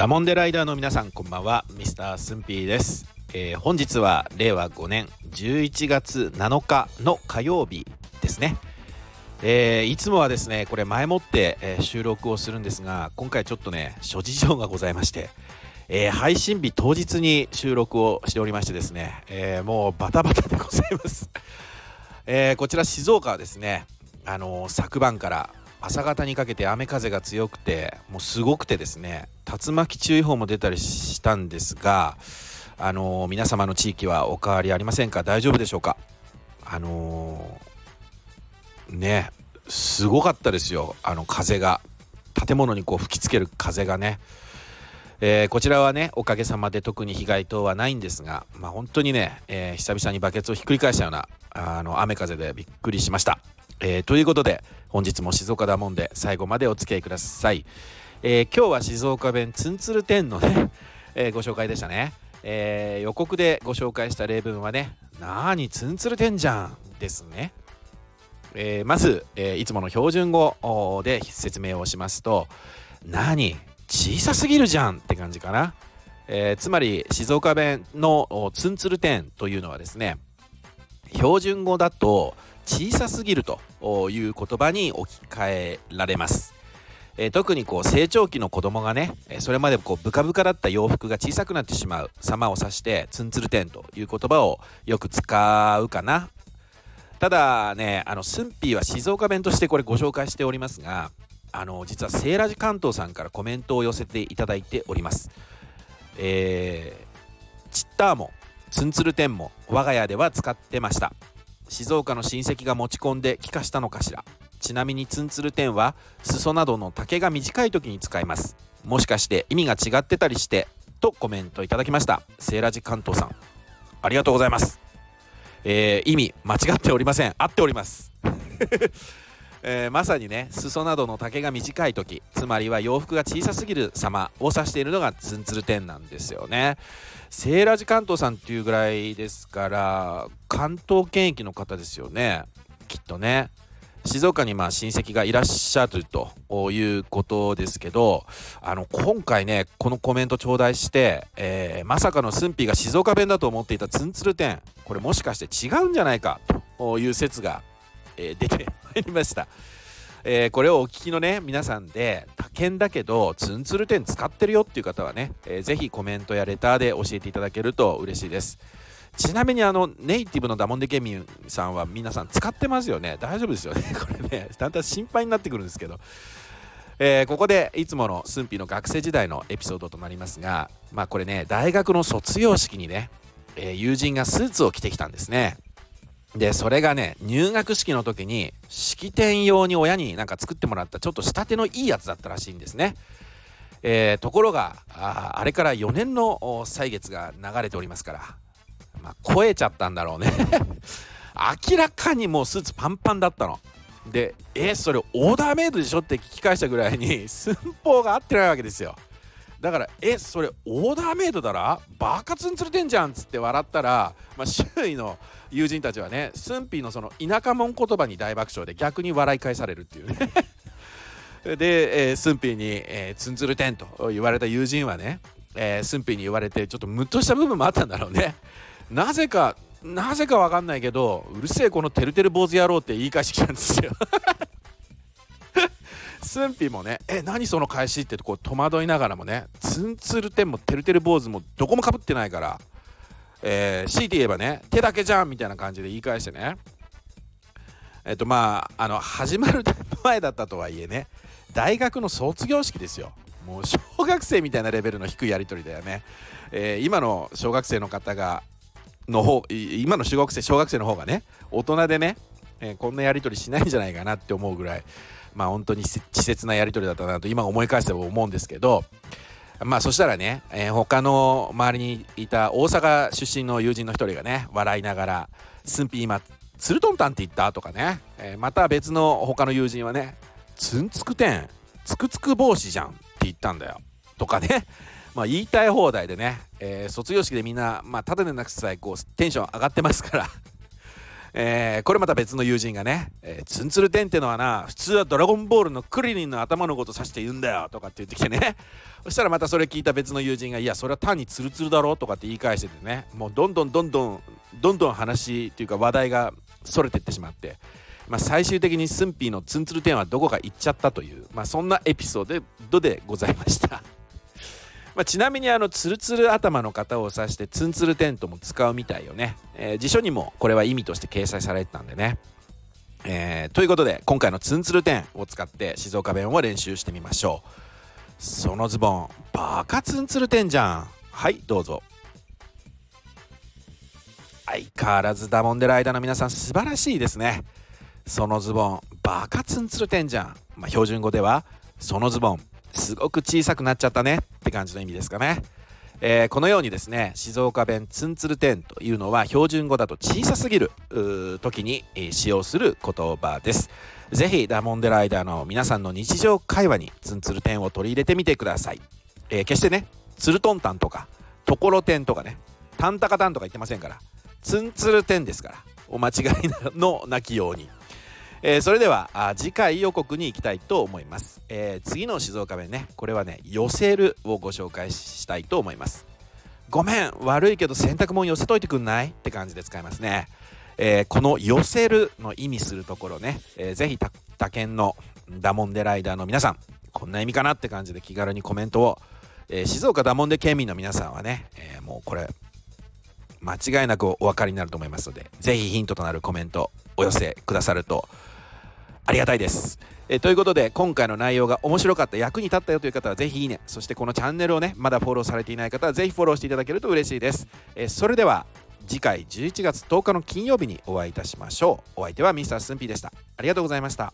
ダモンデライダーの皆さんこんばんは。ミスタースンピーです、えー、本日は令和5年11月7日の火曜日ですね、えー、いつもはですねこれ前もって、えー、収録をするんですが今回ちょっとね諸事情がございましてえー、配信日当日に収録をしておりましてですね、えー、もうバタバタでございます。えー、こちら静岡はですね、あの昨晩から朝方にかけて雨風が強くてもうすごくてですね竜巻注意報も出たりしたんですがあのー、皆様の地域はお変わりありませんか？大丈夫でしょうか？あのー、ねすごかったですよ。あの風が。建物にこう吹きつける風がね、えー、こちらはねおかげさまで特に被害等はないんですがまあ本当にね、え久々にバケツをひっくり返したようなあの雨風でびっくりしました、えということで本日も静岡だもんで最後までお付き合いください、えー、今日は静岡弁ツンツルテンのね、えー、ご紹介でしたね、えー、予告でご紹介した例文はねなーにツンツルテンじゃんですね。えー、まず、えー、いつもの標準語で説明をしますと「何小さすぎるじゃん」って感じかな、えー、つまり静岡弁のツンツルテンというのはですね標準語だと小さすぎるという言葉に置き換えられます。えー、特にこう成長期の子供がねそれまでこうブカブカだった洋服が小さくなってしまう様を指してツンツルテンという言葉をよく使うかな。ただねあのスンピーは静岡弁としてこれご紹介しておりますがあの実はセーラジ関東さんからコメントを寄せていただいております。えー、チッターもツンツルテンも我が家では使ってました。静岡の親戚が持ち込んで帰化したのかしら。ちなみにツンツルテンは裾などの丈が短い時に使います。もしかして意味が違ってたりしてとコメントいただきました。セーラジ関東さん。ありがとうございます。えー、意味間違っておりません。合っております。えー、まさにね裾などの丈が短い時つまりは洋服が小さすぎる様を指しているのがツンツルテンなんですよね。セーラジ関東さんっていうぐらいですから関東圏域の方ですよねきっとね静岡にまあ親戚がいらっしゃるということですけどあの今回ねこのコメント頂戴して、えー、まさかの駿府が静岡弁だと思っていたツンツルテンこれもしかして違うんじゃないかという説が、えー、出てまいりました。えー、これをお聞きのね皆さんで他県だけどツンツルテン使ってるよっていう方はね、えー、ぜひコメントやレターで教えていただけると嬉しいです。ちなみにあのネイティブのダモンデケミンさんは皆さん使ってますよね。大丈夫ですよね。これねだんだん心配になってくるんですけど、えー、ここでいつもの駿府の学生時代のエピソードとなりますがまあこれね大学の卒業式にね、えー、友人がスーツを着てきたんですね。でそれがね入学式の時に式典用に親になんか作ってもらったちょっと仕立てのいいやつだったらしいんですね。えー、ところがああれから4年の歳月が流れておりますからまあ、超えちゃったんだろうね 明らかにもうスーツパンパンだったの。で、え、それオーダーメイドでしょって聞き返したぐらいに 寸法が合ってないわけですよ。だから「えそれオーダーメイドだら？バカツンつれてんじゃん」っつって笑ったら、まあ、周囲の友人たちはねスンピーのその田舎門言葉に大爆笑で逆に笑い返されるっていうね で、えー、スンピーに、えー、ツンツルテンと言われた友人はね、えー、スンピーに言われてちょっとムッとした部分もあったんだろうねなぜかなぜかわかんないけどうるせえこのてるてる坊主野郎って言い返してきたんですよ。スンピもねえ何その返しってこう戸惑いながらもねツンツルテンもてるてる坊主もどこもかぶってないからえー、強いて言えばね手だけじゃんみたいな感じで言い返してね。えっとまああの始まる前だったとはいえね大学の卒業式ですよ。もう小学生みたいなレベルの低いやり取りだよね、えー、今の小学生の方がの方今の中学生小学生の方がね大人でね、えー、こんなやり取りしないんじゃないかなって思うぐらいまあ本当に稚拙なやり取りだったなと今思い返せば思うんですけどまあそしたらね、えー、他の周りにいた大阪出身の友人の一人がね笑いながら「スンピー今ツルトンタンって言った?」とかね、えー、また別の他の友人はね「ツンツクテンツクツク帽子じゃん」って言ったんだよとかねまあ、言いたい放題でね、えー、卒業式でみんな、まあ、ただでなくさえこうテンション上がってますから。えー、これまた別の友人がね「えー、ツンツルテンってのはな普通はドラゴンボールのクリリンの頭のこと指して言うんだよ」とかって言ってきてね。そしたらまたそれ聞いた別の友人が「いやそれは単にツルツルだろ」とかって言い返しててね。もうどんどんどんどんどんどん話っていうか話題がそれてってしまって。まあ、最終的にスンピーのツンツルテンはどこか行っちゃったという、まあ、そんなエピソードでございました。まあ、ちなみにあのツルツル頭の方を指してツンツルテントも使うみたいよね、えー、辞書にもこれは意味として掲載されてたんでね、えー、ということで今回のツンツルテンを使って静岡弁を練習してみましょう。そのズボンバカツンツルテンじゃん。はいどうぞ。相変わらずダモンデライダーの皆さん素晴らしいですね。そのズボンバカツンツルテンじゃん、まあ、標準語ではそのズボンすごく小さくなっちゃったねって感じの意味ですかね。えー、このようにですね静岡弁ツンツルテンというのは標準語だと小さすぎる時に、え、使用する言葉です。ぜひダモンデライダーの皆さんの日常会話にツンツルテンを取り入れてみてください、えー、決してねツルトンタンとかところてんとかねタンタカタンとか言ってませんからツンツルテンですからお間違いのなきように。えー、それではあ次回予告に行きたいと思います、えー、次の静岡弁ね。これはね寄せるをご紹介したいと思います。ごめん悪いけど洗濯物寄せといてくんないって感じで使いますね、えー、この寄せるの意味するところね、えー、ぜひ他県のダモンデライダーの皆さんこんな意味かなって感じで気軽にコメントを、えー、静岡ダモンデ県民の皆さんはね、えもうこれ間違いなくお分かりになると思いますのでぜひヒントとなるコメントお寄せくださるとありがたいです。えということで今回の内容が面白かった役に立ったよという方はぜひいいねそしてこのチャンネルをねまだフォローされていない方はぜひフォローしていただけると嬉しいです、えそれでは次回11月10日の金曜日にお会いいたしましょうお相手は Mr. スンピーでしたありがとうございました